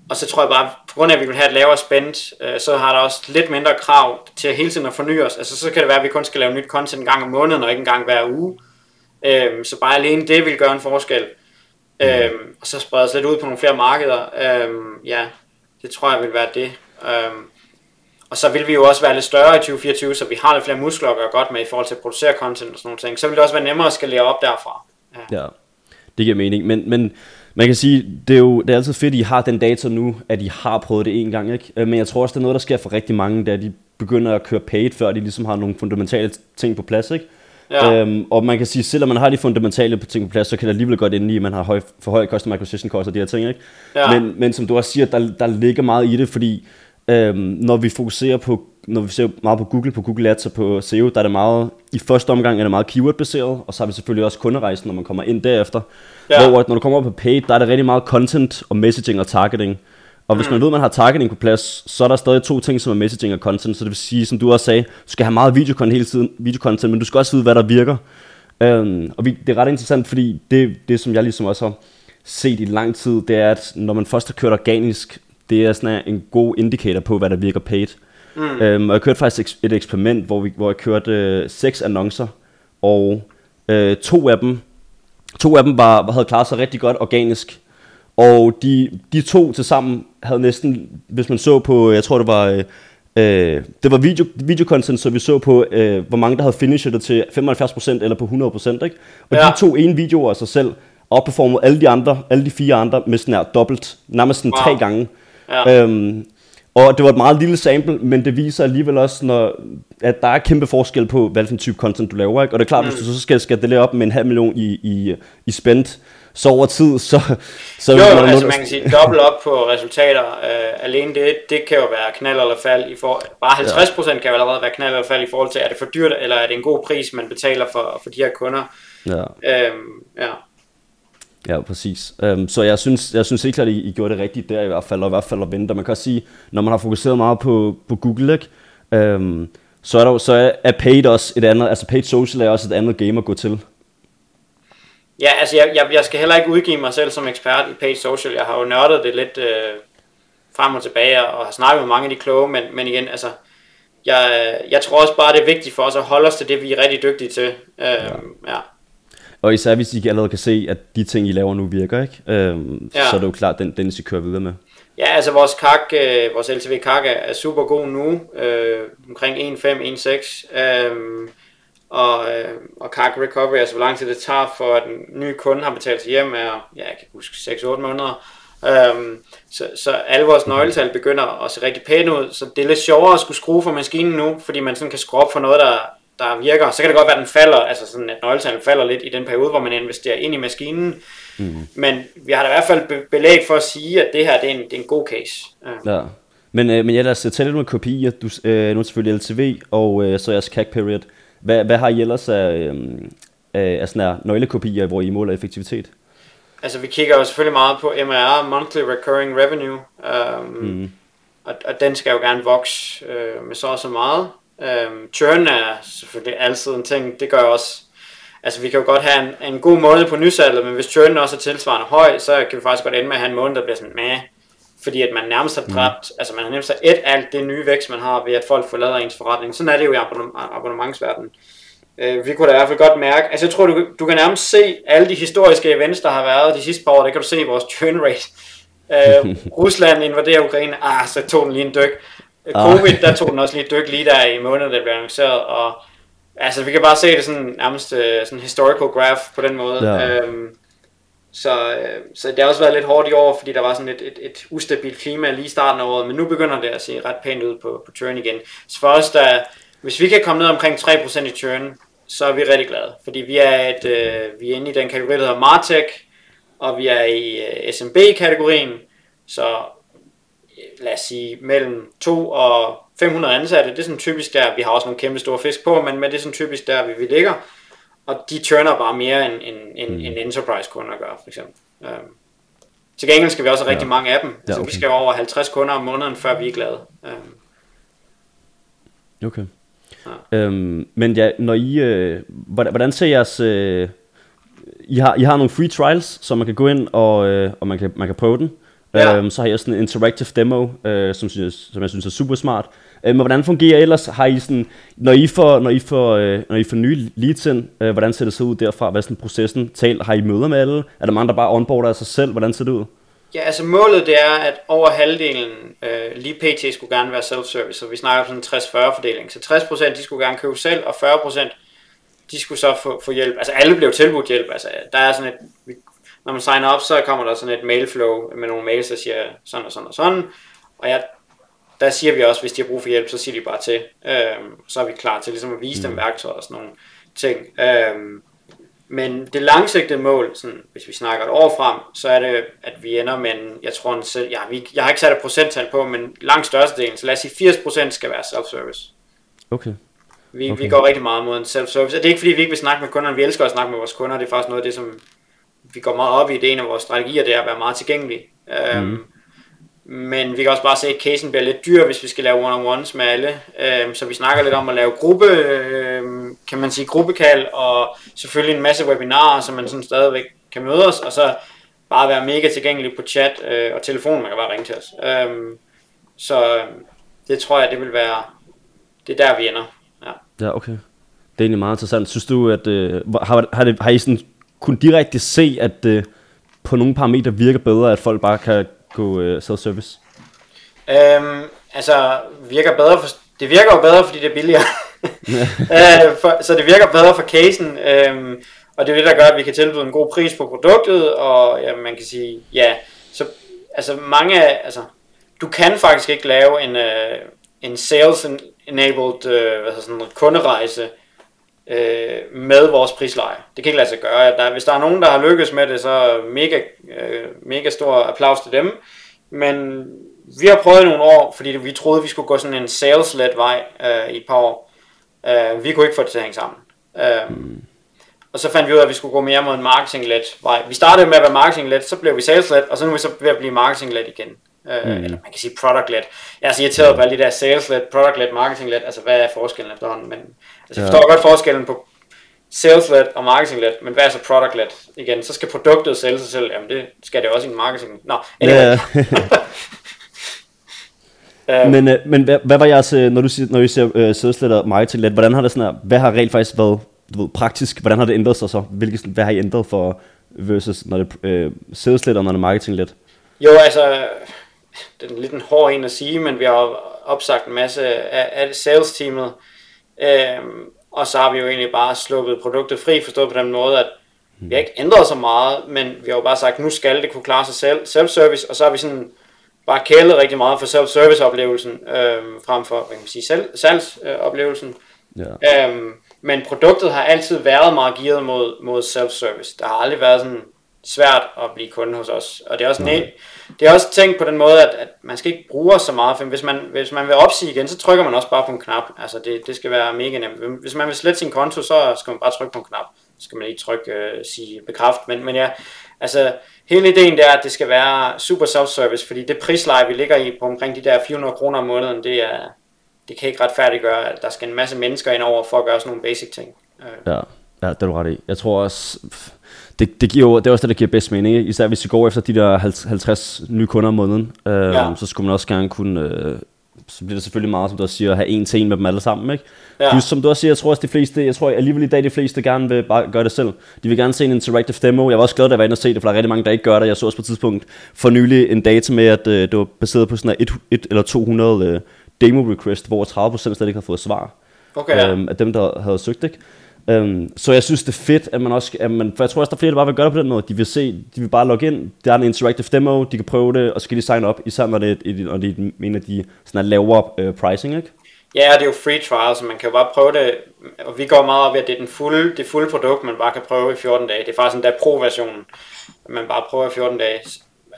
og så tror jeg bare, på grund af, at vi vil have et lavere spændt, øh, så har der også lidt mindre krav til at hele tiden at forny os. Altså så kan det være, at vi kun skal lave nyt content en gang om måneden, og ikke en gang hver uge. Øh, så bare alene det vil gøre en forskel. Øh, og så sprede os lidt ud på nogle flere markeder. Øh, ja, det tror jeg vil være det. Øh, og så vil vi jo også være lidt større i 2024, så vi har lidt flere muskler at gøre godt med i forhold til at producere content og sådan noget ting. Så vil det også være nemmere at skalere op derfra. Ja, ja det giver mening. Men, men man kan sige, det er jo det er altid fedt, at I har den data nu, at I har prøvet det en gang. Ikke? Øh, men jeg tror også, det er noget, der sker for rigtig mange, da de begynder at køre paid, før de ligesom har nogle fundamentale ting på plads. Ikke? Ja. Øhm, og man kan sige, selvom man har de fundamentale ting på plads, så kan det alligevel godt ende i, at man har høj, for høj customer acquisition cost og de her ting. Ikke? Ja. Men, men som du også siger, der, der ligger meget i det, fordi Øhm, når vi fokuserer på, når vi ser meget på Google, på Google Ads og på SEO, der er det meget, i første omgang er det meget keyword-baseret, og så har vi selvfølgelig også kunderejsen, når man kommer ind derefter. Ja. Hvor når du kommer op på paid, der er det rigtig meget content og messaging og targeting. Og hvis mm. man ved, at man har targeting på plads, så er der stadig to ting, som er messaging og content. Så det vil sige, som du også sagde, du skal have meget videocontent hele tiden, videocontent, men du skal også vide, hvad der virker. Øhm, og vi, det er ret interessant, fordi det, det, som jeg ligesom også har set i lang tid, det er, at når man først har kørt organisk, det er sådan en god indikator på, hvad der virker paid. Mm. Øhm, og jeg kørte faktisk et eksperiment, hvor, vi, hvor jeg kørte øh, seks annoncer, og øh, to af dem, to af dem var, havde klaret sig rigtig godt organisk, og de, de to til sammen havde næsten, hvis man så på, jeg tror det var, øh, øh det var video, video content, så vi så på, øh, hvor mange der havde finished det til 75% eller på 100%, ikke? Og ja. de to ene videoer af sig selv outperformet alle de andre, alle de fire andre med sådan her dobbelt, nærmest sådan wow. tre gange. Ja. Øhm, og det var et meget lille sample, men det viser alligevel også, når, at der er kæmpe forskel på, hvad for en type content du laver. Ikke? Og det er klart, mm. hvis du så skal skadere op med en halv million i, i, i spend, så over tid, så... så jo, jo altså man kan sige, dobbelt op på resultater øh, alene, det, det kan jo være knald eller fald i for, bare 50% ja. kan jo allerede være knald eller fald i forhold til, er det for dyrt, eller er det en god pris, man betaler for, for de her kunder. Ja. Øhm, ja. Ja, præcis. Um, så jeg synes, jeg synes ikke, at I, I gjorde det rigtigt der i hvert fald, og i hvert fald at vente. Man kan også sige, når man har fokuseret meget på, på Google, ikke? Um, så er der så er paid også et andet, altså paid social er også et andet game at gå til. Ja, altså jeg, jeg, jeg skal heller ikke udgive mig selv som ekspert i paid social. Jeg har jo nørdet det lidt øh, frem og tilbage, og har snakket med mange af de kloge, men, men igen, altså, jeg, jeg tror også bare, det er vigtigt for os at holde os til det, vi er rigtig dygtige til. Øh, ja. ja. Og især hvis I allerede kan se, at de ting, I laver nu virker, ikke? Øhm, ja. så er det jo klart, den, den I skal køre videre med. Ja, altså vores kak, øh, vores LTV kak er, er super god nu, øh, omkring 1,5, 1,6. Øh, og, øh, og kak recovery, altså hvor lang tid det tager for, at den nye kunde har betalt sig hjem, er, ja, jeg kan huske, 6-8 måneder. Øhm, så, så alle vores nøgletal begynder at se rigtig pæne ud, så det er lidt sjovere at skulle skrue for maskinen nu, fordi man sådan kan skrue op for noget, der, der virker. Så kan det godt være, at den falder, altså sådan, at nøgletallene falder lidt i den periode, hvor man investerer ind i maskinen. Mm. Men vi har da i hvert fald belæg for at sige, at det her det er en, det er en god case. Ja. ja. Men, øh, men os tage lidt med KPI. Du, øh, nu er selvfølgelig LTV, og øh, så jeres CAC period. Hvad, hvad har I ellers af, øh, af sådan her nøglekopier, hvor I måler effektivitet? Altså vi kigger jo selvfølgelig meget på MRR, Monthly Recurring Revenue, um, mm. og, og den skal jo gerne vokse øh, med så og så meget. Øhm, churn er selvfølgelig altid en ting, det gør også, altså vi kan jo godt have en, en god måned på nysalget, men hvis churn også er tilsvarende høj, så kan vi faktisk godt ende med at have en måned, der bliver sådan, med, fordi at man nærmest har mm. dræbt, mm. altså man har nærmest et alt det nye vækst, man har ved at folk forlader ens forretning. Sådan er det jo i abonnementsverdenen. Øh, vi kunne da i hvert fald godt mærke, altså jeg tror, du, du kan nærmest se alle de historiske events, der har været de sidste par år, det kan du se i vores churn rate. Øh, *laughs* Rusland invaderer Ukraine, ah, så tog den lige en dyk. Ah. Covid, der tog den også lige dyk lige der i måneden, der blev annonceret, og altså vi kan bare se det sådan nærmest øh, sådan historical graph på den måde. Ja. Øhm, så, øh, så det har også været lidt hårdt i år, fordi der var sådan et, et, et ustabilt klima lige i starten af året, men nu begynder det at se ret pænt ud på, på churn igen. Så for os, der, hvis vi kan komme ned omkring 3% i churn, så er vi rigtig glade, fordi vi er, et, øh, vi er inde i den kategori, der hedder Martech, og vi er i øh, SMB-kategorien, så lad os sige, mellem 2 og 500 ansatte, det er sådan typisk der, vi har også nogle kæmpe store fisk på, men, men det er sådan typisk der, vi, vi ligger, og de turner bare mere end, end, end, mm. end enterprise-kunder gør, for eksempel. Um, til gengæld skal vi også have rigtig ja. mange af dem, ja, okay. så vi skal over 50 kunder om måneden, før vi er glade. Um, okay. Ja. Øhm, men ja, når I, øh, hvordan, hvordan ser jeres, øh, I, har, I har nogle free trials, så man kan gå ind og, øh, og man, kan, man kan prøve den. Ja. Øhm, så har jeg sådan en interactive demo, øh, som, synes, som jeg synes er super smart. Øh, men hvordan fungerer ellers? Har I sådan, når I får, når I får, øh, når I får nye leads ind, øh, hvordan ser det så ud derfra? Hvad er sådan processen? Tal, har I møder med alle? Er der mange, der bare onboarder af sig selv? Hvordan ser det ud? Ja, altså målet det er, at over halvdelen øh, lige pt. skulle gerne være self-service, så vi snakker om sådan en 60-40 fordeling. Så 60% de skulle gerne købe selv, og 40% de skulle så få, få hjælp. Altså alle blev tilbudt hjælp. Altså der er sådan et, vi når man signer op, så kommer der sådan et mailflow med nogle mails, der siger sådan og sådan og sådan. Og ja, der siger vi også, hvis de har brug for hjælp, så siger de bare til. Øhm, så er vi klar til ligesom at vise mm. dem værktøjer og sådan nogle ting. Øhm, men det langsigtede mål, sådan, hvis vi snakker et år frem, så er det, at vi ender med en, jeg tror, en selv, ja, vi, jeg har ikke sat et procenttal på, men langt størstedelen, så lad os sige 80% skal være self-service. Okay. Vi, okay. vi går rigtig meget mod en self-service, og det er ikke fordi, vi ikke vil snakke med kunderne, vi elsker at snakke med vores kunder, det er faktisk noget af det, som vi går meget op i, det en af vores strategier, det er at være meget tilgængelig. Mm. Øhm, men vi kan også bare se, at casen bliver lidt dyr, hvis vi skal lave one-on-ones med alle. Øhm, så vi snakker lidt om at lave gruppe, øhm, kan man sige, gruppekald, og selvfølgelig en masse webinarer, så man sådan stadigvæk kan møde os, og så bare være mega tilgængelig på chat øh, og telefon, man kan bare ringe til os. Øhm, så øhm, det tror jeg, det vil være, det er der, vi ender. Ja, ja okay. Det er egentlig meget interessant. Synes du, at øh, har, har, det, har I sådan kunne direkte se, at øh, på nogle parametre virker bedre, at folk bare kan gå øh, self-service? Øhm, altså, virker bedre for, det virker jo bedre, fordi det er billigere. *laughs* øh, for, så det virker bedre for casen. Øhm, Og det er det, der gør, at vi kan tilbyde en god pris på produktet, og ja, man kan sige, ja, så altså mange, altså, du kan faktisk ikke lave en, uh, en sales-enabled uh, hvad sådan noget, kunderejse uh, med vores prisleje. Det kan ikke lade sig gøre. Der, hvis der er nogen, der har lykkes med det, så mega, uh, mega stor applaus til dem. Men vi har prøvet nogle år, fordi vi troede, vi skulle gå sådan en sales-led vej uh, i et par år. Uh, vi kunne ikke få det til at hænge sammen. Uh, mm. Og så fandt vi ud af, at vi skulle gå mere mod en marketing-led vej. Vi startede med at være marketing-led, så blev vi sales-led, og så nu er vi så ved at blive marketing-led igen. Uh, mm. Eller man kan sige product-led. Jeg er så irriteret på alle de der sales-led, product-led, marketing-led. Altså hvad er forskellen efterhånden? Men, altså, jeg forstår ja. godt forskellen på sales-led og marketing-led, men hvad er så product-led? Igen, så skal produktet sælge sig selv. Jamen det skal det også i en marketing. Nå, anyway. Ja. *laughs* men, uh, men hvad, hvad var jeres, når du siger, når I siger uh, sales-led og marketing-led, hvordan har det sådan her, hvad har rent faktisk været du ved, praktisk, hvordan har det ændret sig så? Hvilke, hvad har I ændret for versus når det øh, sales lidt og når det er marketing lidt? Jo, altså, det er lidt en hård en at sige, men vi har opsagt en masse af, af sales-teamet, øhm, og så har vi jo egentlig bare sluppet produktet fri, forstået på den måde, at vi har ikke ændret så meget, men vi har jo bare sagt, nu skal det kunne klare sig selv, self-service, og så har vi sådan bare kælet rigtig meget for self-service oplevelsen, øhm, frem for, hvad kan man sige, salgsoplevelsen. Ja. Øhm, men produktet har altid været meget gearet mod, mod self-service. Der har aldrig været sådan svært at blive kunde hos os. Og det er også, ne- det er også tænkt på den måde, at, at man skal ikke bruge så meget. For hvis man, hvis man vil opsige igen, så trykker man også bare på en knap. Altså det, det skal være mega nemt. Hvis man vil slette sin konto, så skal man bare trykke på en knap. Så skal man ikke trykke øh, sige bekræft. Men, men ja, altså hele ideen der er, at det skal være super self-service, fordi det prisleje, vi ligger i på omkring de der 400 kroner om måneden, det er, det kan ikke retfærdiggøre, at der skal en masse mennesker ind over for at gøre sådan nogle basic ting. Øh. Ja, ja det er du ret i. Jeg tror også, det, det, giver, det er også det, der giver bedst mening. Ikke? Især hvis vi går efter de der 50 nye kunder om måneden, øh, ja. så skulle man også gerne kunne... Øh, så bliver det selvfølgelig meget, som du også siger, at have en til en med dem alle sammen, ikke? Ja. Plus, som du også siger, jeg tror også de fleste, jeg tror alligevel i dag, de fleste gerne vil bare gøre det selv. De vil gerne se en interactive demo. Jeg var også glad, da jeg var inde og se det, for der er rigtig mange, der ikke gør det. Jeg så også på et tidspunkt for nylig en data med, at øh, det var baseret på sådan et, et eller 200 øh, demo request, hvor 30% slet ikke har fået svar. Okay, ja. øhm, af dem, der havde søgt, ikke? Øhm, så jeg synes, det er fedt, at man også, at man, for jeg tror også, der er flere, der bare vil gøre det på den måde. De vil se, de vil bare logge ind, der er en interactive demo, de kan prøve det, og så kan de sign up, især når det er, når det er en af de sådan lavere uh, pricing, ikke? Ja, det er jo free trial, så man kan jo bare prøve det, og vi går meget op i, at det er den fulde, det fulde produkt, man bare kan prøve i 14 dage. Det er faktisk en der pro-versionen, man bare prøver i 14 dage.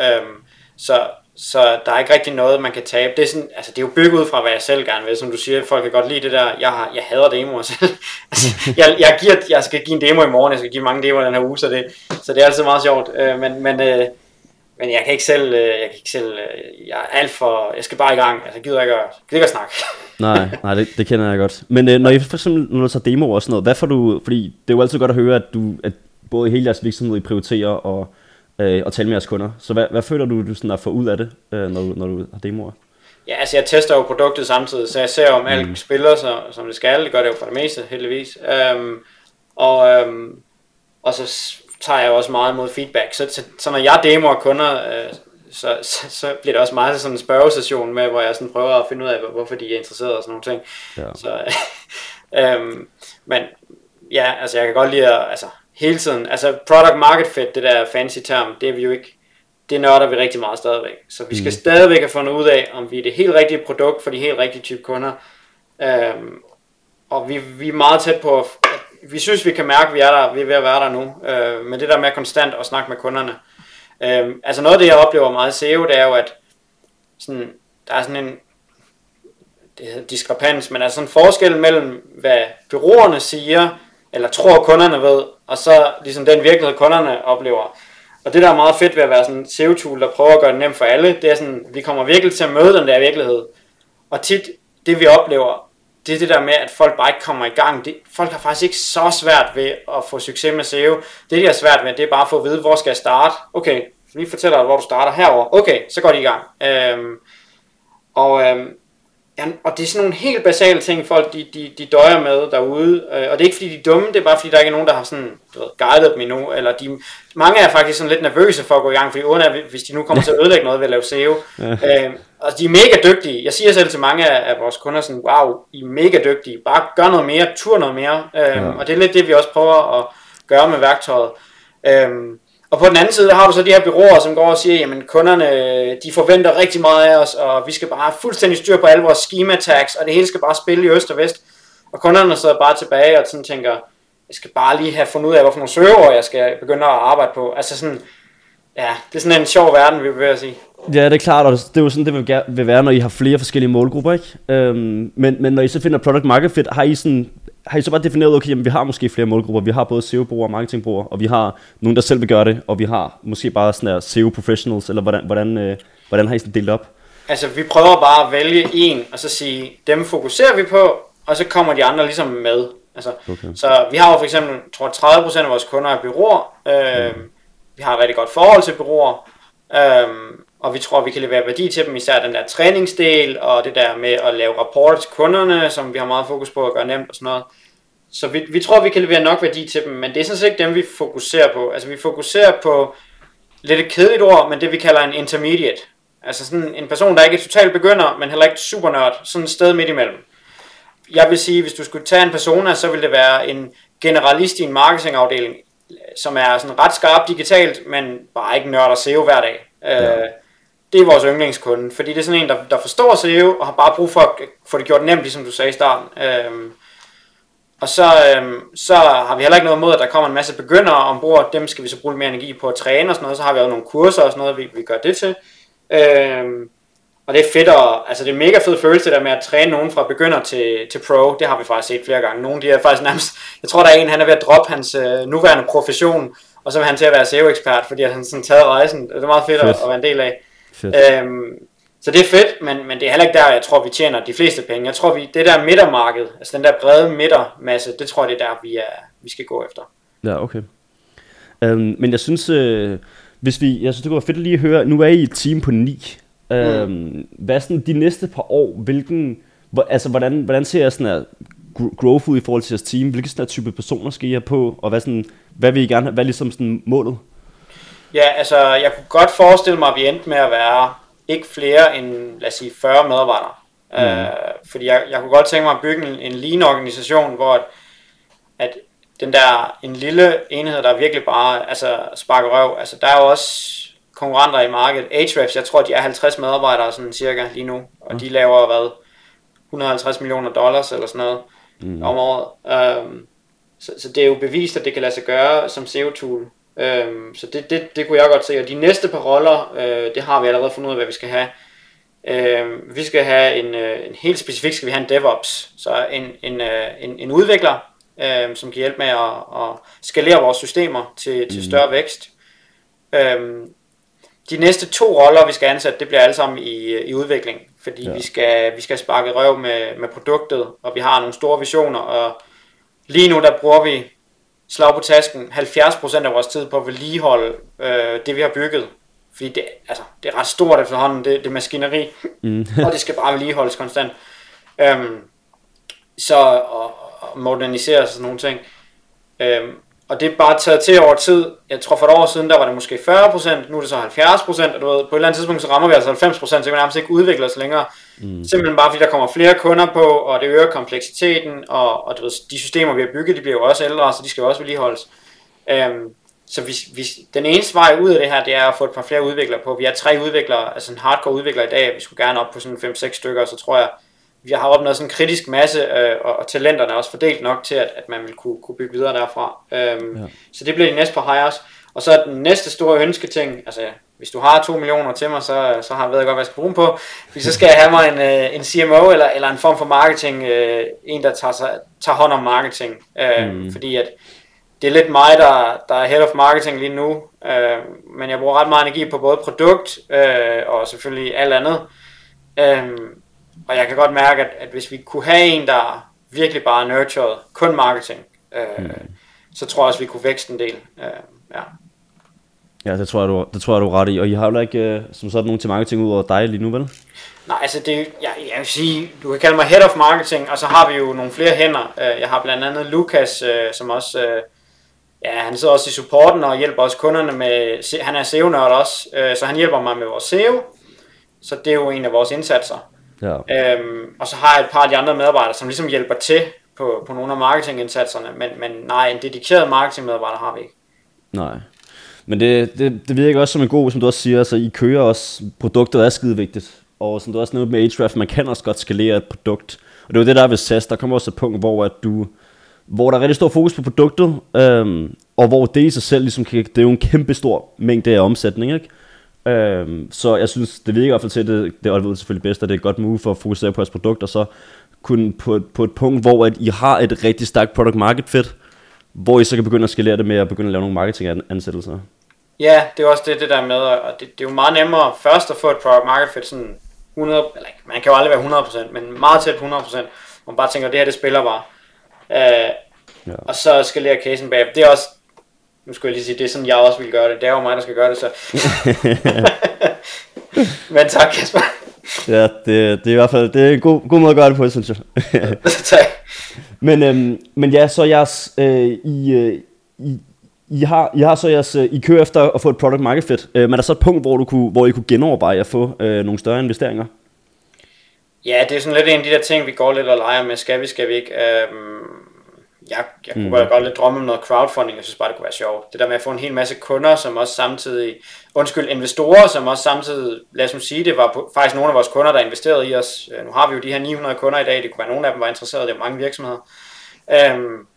Øhm, så så der er ikke rigtig noget, man kan tabe. Det er, sådan, altså, det er jo bygget ud fra, hvad jeg selv gerne vil. Som du siger, folk kan godt lide det der. Jeg, har, jeg hader demoer selv. *laughs* altså, jeg, jeg, giver, jeg skal give en demo i morgen, jeg skal give mange demoer den her uge, så det, så det er altid meget sjovt. Øh, men, men, øh, men jeg kan ikke selv, øh, jeg kan ikke selv, øh, jeg er alt for, jeg skal bare i gang. Altså, jeg gider ikke at, gider ikke at snakke. *laughs* nej, nej det, det, kender jeg godt. Men øh, når I for eksempel, når du tager demoer og sådan noget, hvad får du, fordi det er jo altid godt at høre, at du, at både hele jeres virksomhed I prioriterer, og øh, og tale med jeres kunder. Så hvad, hvad føler du, du sådan at få ud af det, øh, når, du, når du har demoer? Ja, altså jeg tester jo produktet samtidig, så jeg ser om alt mm. spiller, så, som det skal. Det gør det jo for det meste, heldigvis. Um, og, um, og så tager jeg også meget mod feedback. Så, så, så når jeg demoer kunder, øh, så, så, så bliver det også meget sådan en spørgesession med, hvor jeg sådan prøver at finde ud af, hvorfor de er interesserede og sådan nogle ting. Ja. Så, um, *laughs* men ja, altså jeg kan godt lide at, altså, hele tiden. Altså product market fit, det der fancy term, det er vi jo ikke, det nørder vi rigtig meget stadigvæk. Så vi skal mm. stadigvæk have fundet ud af, om vi er det helt rigtige produkt for de helt rigtige type kunder. Øhm, og vi, vi er meget tæt på, at vi synes, vi kan mærke, at vi er der, vi er ved at være der nu. Øh, men det der med konstant at snakke med kunderne. Øh, altså noget af det, jeg oplever meget i SEO, det er jo, at sådan, der er sådan en det hedder diskrepans, men er sådan en forskel mellem, hvad byråerne siger, eller tror kunderne ved, og så ligesom den virkelighed, kunderne oplever. Og det, der er meget fedt ved at være sådan en SEO-tool, der prøver at gøre det nemt for alle, det er sådan, vi kommer virkelig til at møde den der virkelighed. Og tit, det vi oplever, det er det der med, at folk bare ikke kommer i gang. Det, folk har faktisk ikke så svært ved at få succes med SEO. Det, de har svært med, det er bare at få at vide, hvor skal jeg starte. Okay, vi fortæller dig, hvor du starter herover. Okay, så går de i gang. Øhm, og øhm, Ja, og det er sådan nogle helt basale ting, folk de, de, de døjer med derude. Øh, og det er ikke fordi de er dumme, det er bare fordi der ikke er nogen, der har sådan, du ved, guidet dem endnu. Eller de, mange er faktisk sådan lidt nervøse for at gå i gang, fordi uden at, hvis de nu kommer til at ødelægge noget ved at lave SEO. Øh, og de er mega dygtige. Jeg siger selv til mange af, af vores kunder sådan, wow, I er mega dygtige. Bare gør noget mere, tur noget mere. Øh, ja. Og det er lidt det, vi også prøver at gøre med værktøjet. Øhm, og på den anden side, der har du så de her byråer, som går og siger, jamen kunderne, de forventer rigtig meget af os, og vi skal bare have fuldstændig styr på alle vores schema tags, og det hele skal bare spille i øst og vest. Og kunderne sidder bare tilbage og sådan tænker, jeg skal bare lige have fundet ud af, hvorfor nogle server jeg skal begynde at arbejde på. Altså sådan, ja, det er sådan en sjov verden, vi vil sige. Ja, det er klart, og det er jo sådan, det vil, vil være, når I har flere forskellige målgrupper, ikke? Øhm, men, men når I så finder product market fit, har I sådan, har I så bare defineret, okay, jamen, vi har måske flere målgrupper, vi har både SEO-brugere og marketingbrugere, og vi har nogen, der selv vil gøre det, og vi har måske bare sådan der SEO-professionals, eller hvordan, hvordan, øh, hvordan har I sådan delt op? Altså, vi prøver bare at vælge en, og så sige, dem fokuserer vi på, og så kommer de andre ligesom med. Altså, okay. Så vi har jo for eksempel, tror 30% af vores kunder er byråer, øh, mm. vi har et rigtig godt forhold til byråer, øh, og vi tror, vi kan levere værdi til dem, især den der træningsdel, og det der med at lave rapport til kunderne, som vi har meget fokus på at gøre nemt og sådan noget. Så vi, vi tror, vi kan levere nok værdi til dem, men det er sådan set ikke dem, vi fokuserer på. Altså vi fokuserer på lidt et kedeligt ord, men det vi kalder en intermediate. Altså sådan en person, der ikke er totalt begynder, men heller ikke super nørd. Sådan et sted midt imellem. Jeg vil sige, hvis du skulle tage en persona, så ville det være en generalist i en marketingafdeling, som er sådan ret skarp digitalt, men bare ikke nørder SEO hver dag. Øh, ja. Øh, det er vores yndlingskunde, fordi det er sådan en, der, der forstår SEO, og har bare brug for at få det gjort nemt, ligesom du sagde i starten. Øhm, og så, øhm, så har vi heller ikke noget imod, at der kommer en masse begyndere ombord. Dem skal vi så bruge lidt mere energi på at træne og sådan noget. Så har vi også nogle kurser og sådan noget, vi, vi gør det til. Øhm, og det er fedt, og, altså det er mega fed følelse der med at træne nogen fra begynder til, til pro. Det har vi faktisk set flere gange. Nogle de er faktisk nærmest, jeg tror der er en, han er ved at droppe hans øh, nuværende profession, og så vil han til at være SEO-ekspert, fordi han sådan taget rejsen. Det er meget fedt, fedt. At, at være en del af. Øhm, så det er fedt, men, men det er heller ikke der, jeg tror, vi tjener de fleste penge. Jeg tror, vi, det der midtermarked, altså den der brede midtermasse, det tror jeg, det er der, vi, er, vi skal gå efter. Ja, okay. Um, men jeg synes, øh, hvis vi, jeg synes, det kunne være fedt at lige høre, nu er I et team på ni. Um, mm. Hvad sådan de næste par år, hvilken, hvor, altså hvordan, hvordan ser jeg sådan her growth ud i forhold til jeres team? Hvilke sådan type personer skal I have på, og hvad, sådan, hvad vil I gerne have, hvad er ligesom sådan målet? Ja, altså jeg kunne godt forestille mig, at vi endte med at være ikke flere end, lad os sige, 40 medarbejdere. Mm. Øh, fordi jeg, jeg kunne godt tænke mig at bygge en, en lean organisation, hvor at, at den der, en lille enhed, der virkelig bare altså, sparker røv, altså der er jo også konkurrenter i markedet. Ahrefs, jeg tror, de er 50 medarbejdere sådan cirka lige nu, og mm. de laver hvad, 150 millioner dollars eller sådan noget mm. om året. Um, så, så det er jo bevist, at det kan lade sig gøre som SEO-tool. Øhm, så det, det, det kunne jeg godt se. Og de næste par roller, øh, det har vi allerede fundet ud af, hvad vi skal have. Øhm, vi skal have en, øh, en helt specifik, skal vi have en DevOps, så en, en, øh, en, en udvikler, øh, som kan hjælpe med at, at skalere vores systemer til, til mm. større vækst. Øhm, de næste to roller, vi skal ansætte, det bliver alle sammen i, i udvikling, fordi ja. vi, skal, vi skal sparke røv med, med produktet, og vi har nogle store visioner, og lige nu der bruger vi slag på tasken 70% af vores tid på at vedligeholde øh, det, vi har bygget. Fordi det, altså, det er ret stort efterhånden, det, det maskineri, mm. *laughs* og det skal bare vedligeholdes konstant. Øhm, så og, og moderniseres og sådan nogle ting. Øhm, og det er bare taget til over tid. Jeg tror for et år siden, der var det måske 40%, nu er det så 70%, og du ved, på et eller andet tidspunkt, så rammer vi altså 90%, så kan vi nærmest ikke udvikle os længere. Mm. Simpelthen bare fordi der kommer flere kunder på, og det øger kompleksiteten, og, og du ved, de systemer, vi har bygget, de bliver jo også ældre, så de skal jo også vedligeholdes. Øhm, så hvis, hvis, den eneste vej ud af det her, det er at få et par flere udviklere på. Vi er tre udviklere, altså en hardcore udvikler i dag, vi skulle gerne op på sådan 5-6 stykker, så tror jeg, vi har opnået sådan en kritisk masse, øh, og, og talenterne er også fordelt nok til, at, at man vil kunne, kunne bygge videre derfra. Øhm, ja. Så det bliver de næste par hires. Og så den næste store ønsketing, altså hvis du har 2 millioner til mig, så, så har jeg ved godt, hvad jeg skal bruge dem på. Fordi så skal jeg have mig en, øh, en CMO eller, eller en form for marketing, øh, en der tager, sig, tager hånd om marketing. Øh, mm. Fordi at det er lidt mig, der, der er head of marketing lige nu, øh, men jeg bruger ret meget energi på både produkt øh, og selvfølgelig alt andet. Øh, og jeg kan godt mærke, at, at hvis vi kunne have en, der virkelig bare nurtured kun marketing, øh, mm. så tror jeg også, vi kunne vækste en del. Øh, ja. Ja, det tror jeg, du, det tror jeg, du er ret i. Og I har jo ikke øh, som sådan nogen til marketing ud over dig lige nu, vel? Nej, altså det, jeg, jeg vil sige, du kan kalde mig head of marketing, og så har vi jo nogle flere hænder. Øh, jeg har blandt andet Lukas, øh, som også, ja, han sidder også i supporten og hjælper også kunderne med, han er SEO-nørd også, så han hjælper mig med vores SEO. Så det er jo en af vores indsatser. Ja. Øhm, og så har jeg et par af de andre medarbejdere, som ligesom hjælper til på, på nogle af marketingindsatserne, men, men nej, en dedikeret marketingmedarbejder har vi ikke. Nej. Men det, det, det virker også som en god, som du også siger, så I kører også, produktet er skide vigtigt. Og som du også nævnte med Ahrefs, man kan også godt skalere et produkt. Og det er jo det, der er ved SAS. Der kommer også et punkt, hvor, at du, hvor der er rigtig stor fokus på produktet, øhm, og hvor det i sig selv ligesom kan, det er jo en kæmpe stor mængde af omsætning, ikke? Øhm, så jeg synes, det virker i hvert fald til, at det, det er selvfølgelig bedst, at det er et godt move for at fokusere på jeres produkt, og så kunne på, på et punkt, hvor at I har et rigtig stærkt product market fit, hvor I så kan begynde at skalere det med at begynde at lave nogle marketingansættelser. Ja, det er også det, det der med, og det, det er jo meget nemmere først at få et product market fit sådan 100, eller man kan jo aldrig være 100%, men meget tæt på 100%, man bare tænker, det her det spiller bare. Øh, ja. Og så skalere casen bag. Det er også, nu skulle jeg lige sige, det er sådan, jeg også vil gøre det. Det er jo mig, der skal gøre det, så. *laughs* men tak, Kasper. ja, det, det er i hvert fald det er en god, god måde at gøre det på, synes jeg. *laughs* tak. Men, øhm, men ja, så jeres, øh, I, øh, I, I, har, I har så jeres, øh, I kører efter at få et product market fit. Øh, men er der så et punkt, hvor, du kunne, hvor I kunne genoverveje at få øh, nogle større investeringer? Ja, det er sådan lidt en af de der ting, vi går lidt og leger med. Skal vi, skal vi ikke? Øhm, jeg, jeg kunne mm. godt lidt drømme om noget crowdfunding, jeg synes bare, det kunne være sjovt. Det der med at få en hel masse kunder, som også samtidig, undskyld, investorer, som også samtidig, lad os sige, det var på, faktisk nogle af vores kunder, der investerede i os. Øh, nu har vi jo de her 900 kunder i dag, det kunne være nogle af dem var interesserede, det er mange virksomheder. Øhm,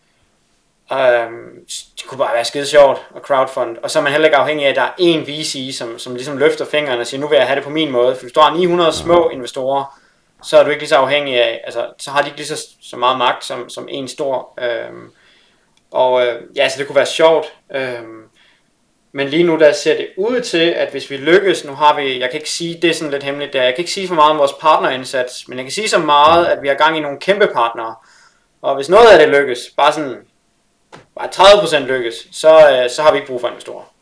øhm, det kunne bare være skide sjovt at crowdfund. Og så er man heller ikke afhængig af, at der er én VC, som, som ligesom løfter fingrene og siger, nu vil jeg have det på min måde. For hvis du har 900 små investorer, så er du ikke lige så afhængig af, altså, så har de ikke lige så, så meget magt som, som en stor. Øhm, og øh, ja, så det kunne være sjovt. Øhm, men lige nu der ser det ud til, at hvis vi lykkes, nu har vi, jeg kan ikke sige, det er sådan lidt hemmeligt der, jeg kan ikke sige for meget om vores partnerindsats, men jeg kan sige så meget, at vi har gang i nogle kæmpe partnere. Og hvis noget af det lykkes, bare sådan, bare 30% lykkes, så, øh, så har vi ikke brug for investorer.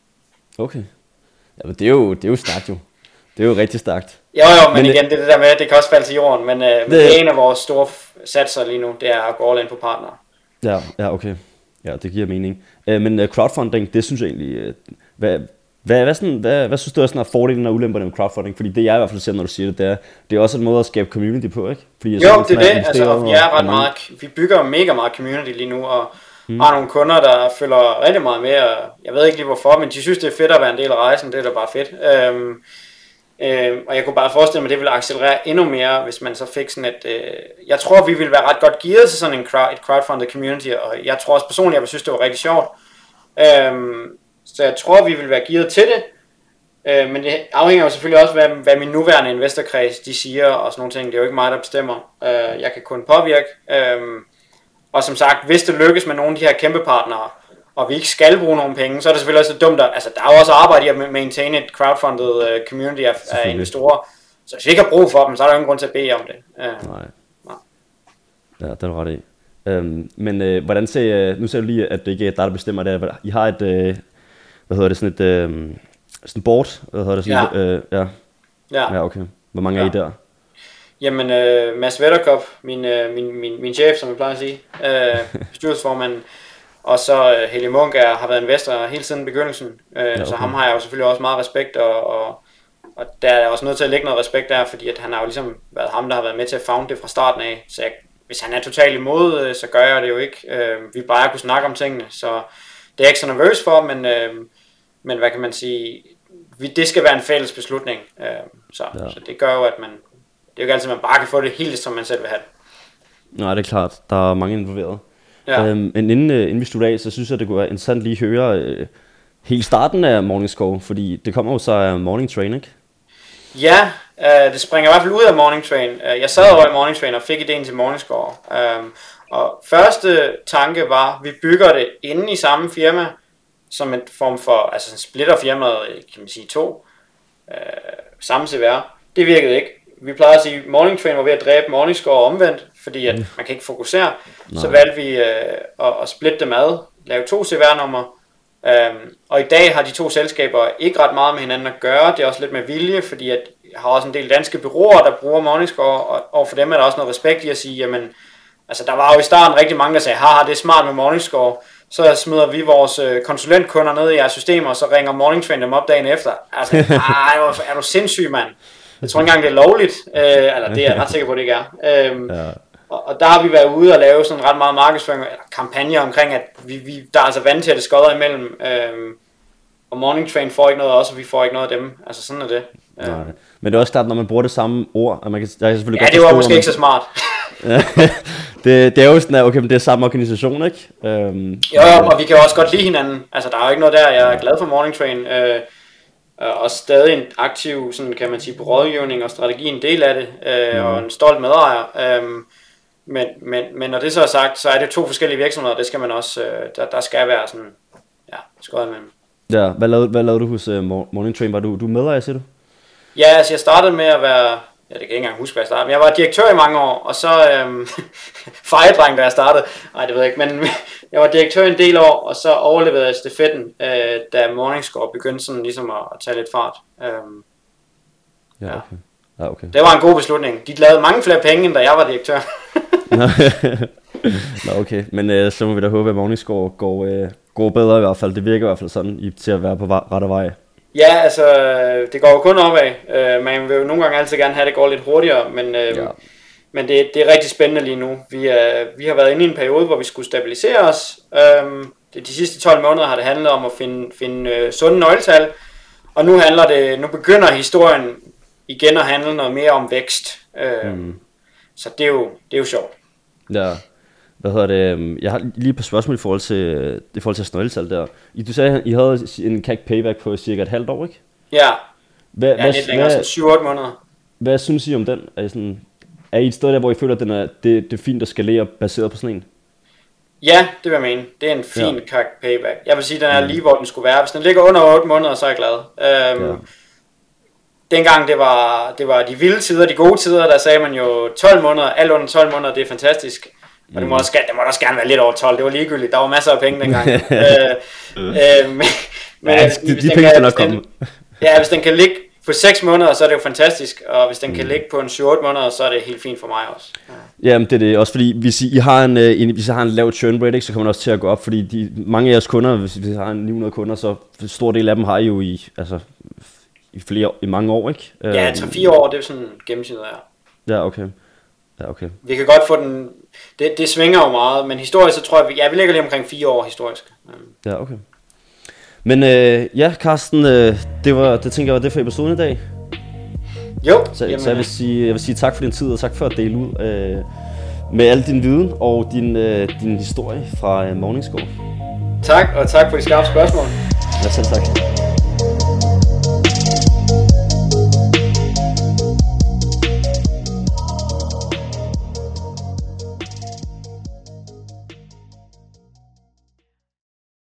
Okay. Ja, men det er jo, det er jo stærkt jo. Det er jo rigtig stærkt. Jo, jo, men, men igen, det, det der med, at det kan også falde til jorden, men, øh, men det en af vores store satser lige nu, det er at gå all in på partnere. Ja, ja, okay. Ja, det giver mening. Uh, men uh, crowdfunding, det synes jeg egentlig, uh, hvad, hvad, hvad, sådan, hvad, hvad synes du er sådan, fordelen og ulemperne med crowdfunding? Fordi det jeg i hvert fald ser, når du siger det, det er, det er også en måde at skabe community på, ikke? Fordi jo, det er det. Altså, vi er ret meget, vi bygger mega meget community lige nu, og hmm. har nogle kunder, der følger rigtig meget med, og jeg ved ikke lige hvorfor, men de synes, det er fedt at være en del af rejsen, det er da bare fedt. Um, Øh, og jeg kunne bare forestille mig, at det ville accelerere endnu mere, hvis man så fik sådan et... Øh, jeg tror, vi ville være ret godt gearet til sådan en crowd, et crowdfunded community, og jeg tror også personligt, jeg ville synes, det var rigtig sjovt. Øh, så jeg tror, vi vil være gearet til det. Øh, men det afhænger jo selvfølgelig også, hvad, hvad min nuværende investorkreds de siger, og sådan nogle ting. Det er jo ikke mig, der bestemmer. Øh, jeg kan kun påvirke. Øh, og som sagt, hvis det lykkes med nogle af de her kæmpe partnere, og vi ikke skal bruge nogle penge, så er det selvfølgelig også dumt. At, altså, der er jo også arbejde i at maintain et crowdfunded uh, community af, af investorer. Så hvis vi ikke har brug for dem, så er der ingen grund til at bede om det. Uh, nej. nej. Ja, det er ret i. Øhm, men øh, hvordan ser, nu ser du lige, at det ikke er dig, der bestemmer det. I har et, øh, hvad hedder det, sådan et, øh, sådan board, hvad hedder det, sådan ja. Et, øh, ja. ja. Ja, okay. Hvor mange ja. er I der? Jamen, øh, Mads Vetterkop, min, øh, min, min, min chef, som jeg plejer at sige, øh, *laughs* bestyrelsesformand, og så uh, Helge Munk er, har været investor hele siden begyndelsen, uh, ja, okay. så ham har jeg jo selvfølgelig også meget respekt, og, og, og der er også nødt til at lægge noget respekt der, fordi at han har jo ligesom været ham, der har været med til at found det fra starten af, så jeg, hvis han er totalt imod, uh, så gør jeg det jo ikke. Uh, vi bare kunne snakke om tingene, så det er jeg ikke så nervøs for, men, uh, men hvad kan man sige, vi, det skal være en fælles beslutning, uh, så, ja. så det gør jo, at man, det er jo ikke altid, at man bare kan få det helt, som man selv vil have det. Nej, det er klart. Der er mange involveret. Ja. Øhm, men inden, øh, inden vi slutter af, så synes jeg, det kunne være interessant lige at høre øh, helt starten af Morning Score, fordi det kommer jo så af Morning Train, ikke? Ja, øh, det springer i hvert fald ud af Morning Train. Øh, jeg sad over i Morning Train og fik idéen til Morning Score. Øh, og første tanke var, vi bygger det inde i samme firma, som en form for, altså splitter firmaet, kan man sige, to, øh, samme CVR. Det virkede ikke. Vi plejer at sige, at Morning Train var ved at dræbe Morning Score omvendt, fordi at mm. man kan ikke fokusere. Nej. Så valgte vi øh, at, at splitte dem ad, lave to CVR-numre, øhm, og i dag har de to selskaber ikke ret meget med hinanden at gøre. Det er også lidt med vilje, fordi at jeg har også en del danske byråer, der bruger Morningscore, og, og for dem er der også noget respekt i at sige, jamen, altså der var jo i starten rigtig mange, der sagde, haha, det er smart med Morningscore, så smider vi vores øh, konsulentkunder ned i jeres systemer, og så ringer Morning Train dem op dagen efter. Altså, *laughs* ej, er du sindssyg, mand? Jeg tror ikke engang, det er lovligt, øh, eller det er jeg ret sikker på, det ikke er. Øhm, ja. Og, og der har vi været ude og lave sådan ret meget markedsføring, eller kampagne omkring, at vi, vi, der er altså vandtætte skodder imellem, øhm, og Morning Train får ikke noget os, og vi får ikke noget af dem. Altså sådan er det. Nej. Men det er også klart, når man bruger det samme ord, at man kan, jeg kan selvfølgelig Ja, godt det var måske når ikke så smart. *laughs* det, det er jo sådan, at okay, men det er samme organisation, ikke? Øhm, Jo, jo, og vi kan jo også godt lide hinanden. Altså, der er jo ikke noget der. Jeg er glad for Morning Train. Øh, og stadig en aktiv, sådan kan man sige, på rådgivning og strategi en del af det. Øh, Og en stolt medejer. Øh, men, men, men når det så er sagt, så er det to forskellige virksomheder. Det skal man også, øh, der, der skal være sådan, ja, skøjet imellem. Ja, hvad lavede, hvad lavede du hos uh, Morning Train? Var du, du med dig, siger du? Ja, altså jeg startede med at være, ja det kan jeg ikke engang huske, hvad jeg startede, men jeg var direktør i mange år, og så øhm, *laughs* fejedreng, da jeg startede, nej det ved jeg ikke, men *laughs* jeg var direktør en del år, og så overlevede jeg stafetten, øh, da Morningscore begyndte sådan ligesom at, at tage lidt fart. Øhm, Ja, Ja. okay. Ja, okay. det var en god beslutning. De lavede mange flere penge, end da jeg var direktør. *laughs* *laughs* Nå, okay. Men øh, så må vi da håbe, at Morningscore går, øh, går bedre i hvert fald. Det virker i hvert fald sådan i, til at være på rette vej. ja, altså, det går jo kun opad. Øh, man vil jo nogle gange altid gerne have, at det går lidt hurtigere, men, øh, Ja. Men det, det er rigtig spændende lige nu. Vi, er, vi har været inde i en periode, hvor vi skulle stabilisere os. Det, de sidste 12 måneder har det handlet om at finde, finde øh, sunde nøgletal. Og nu handler det, nu begynder historien igen at handle noget mere om vækst. Øhm, mm. Så det er, jo, det er jo sjovt. Ja. Hvad hedder det? øhm, Jeg har lige et par spørgsmål i forhold til, i forhold til snøgletal der. I- Du sagde, at I havde en CAC payback på cirka et halvt år, ikke? Ja, Hvad, ja lidt længere, hvad, sådan 7-8 måneder. hvad synes I om den? Er I, sådan, er I et sted der, hvor I føler, at den er, det, det er fint at skalere baseret på sådan en? Ja, det vil jeg mene. Det er en fin Ja. CAC payback. Jeg vil sige, at den er lige, hvor den skulle være. Hvis den ligger under 8 måneder, så er jeg glad. Øhm, Ja. Dengang det var, det var de vilde tider, de gode tider, der sagde man jo 12 måneder, alt under 12 måneder, det er fantastisk. Og det må, også, det må også gerne være lidt over 12, det var ligegyldigt, der var masser af penge dengang. *laughs* øh, øh, men, men Ja, altså, de- hvis de den penge kan- skal nok komme. Ja, hvis den kan ligge på 6 måneder, så er det jo fantastisk, og hvis den kan Mm. ligge på en 7-8 måneder, så er det helt fint for mig også. Ja. Jamen det er det også fordi hvis I, har en, øh, en hvis I har en lav churn rate, ikke, så kommer det også til at gå op, fordi de, mange af jeres kunder, hvis I har en 900 kunder, så stor del af dem har I jo i altså i flere i mange år, ikke? Ja, Øhm, 3-4 år, det er sådan gennemsnittet er. Ja, okay. Ja, okay. Vi kan godt få den, det, det svinger jo meget, men historisk så tror jeg, vi, ja, vi ligger lige omkring 4 år historisk. Ja. Ja, okay. Men øh, ja, Carsten, øh, det var det tænker jeg var det for episoden i dag. Jo, Så, jamen, så jeg vil sige jeg vil sige tak for din tid og tak for at dele ud øh, med al din viden og din øh, din historie fra øh, Morningscore. tak, og tak for de skarpe spørgsmål. Ja, selv tak.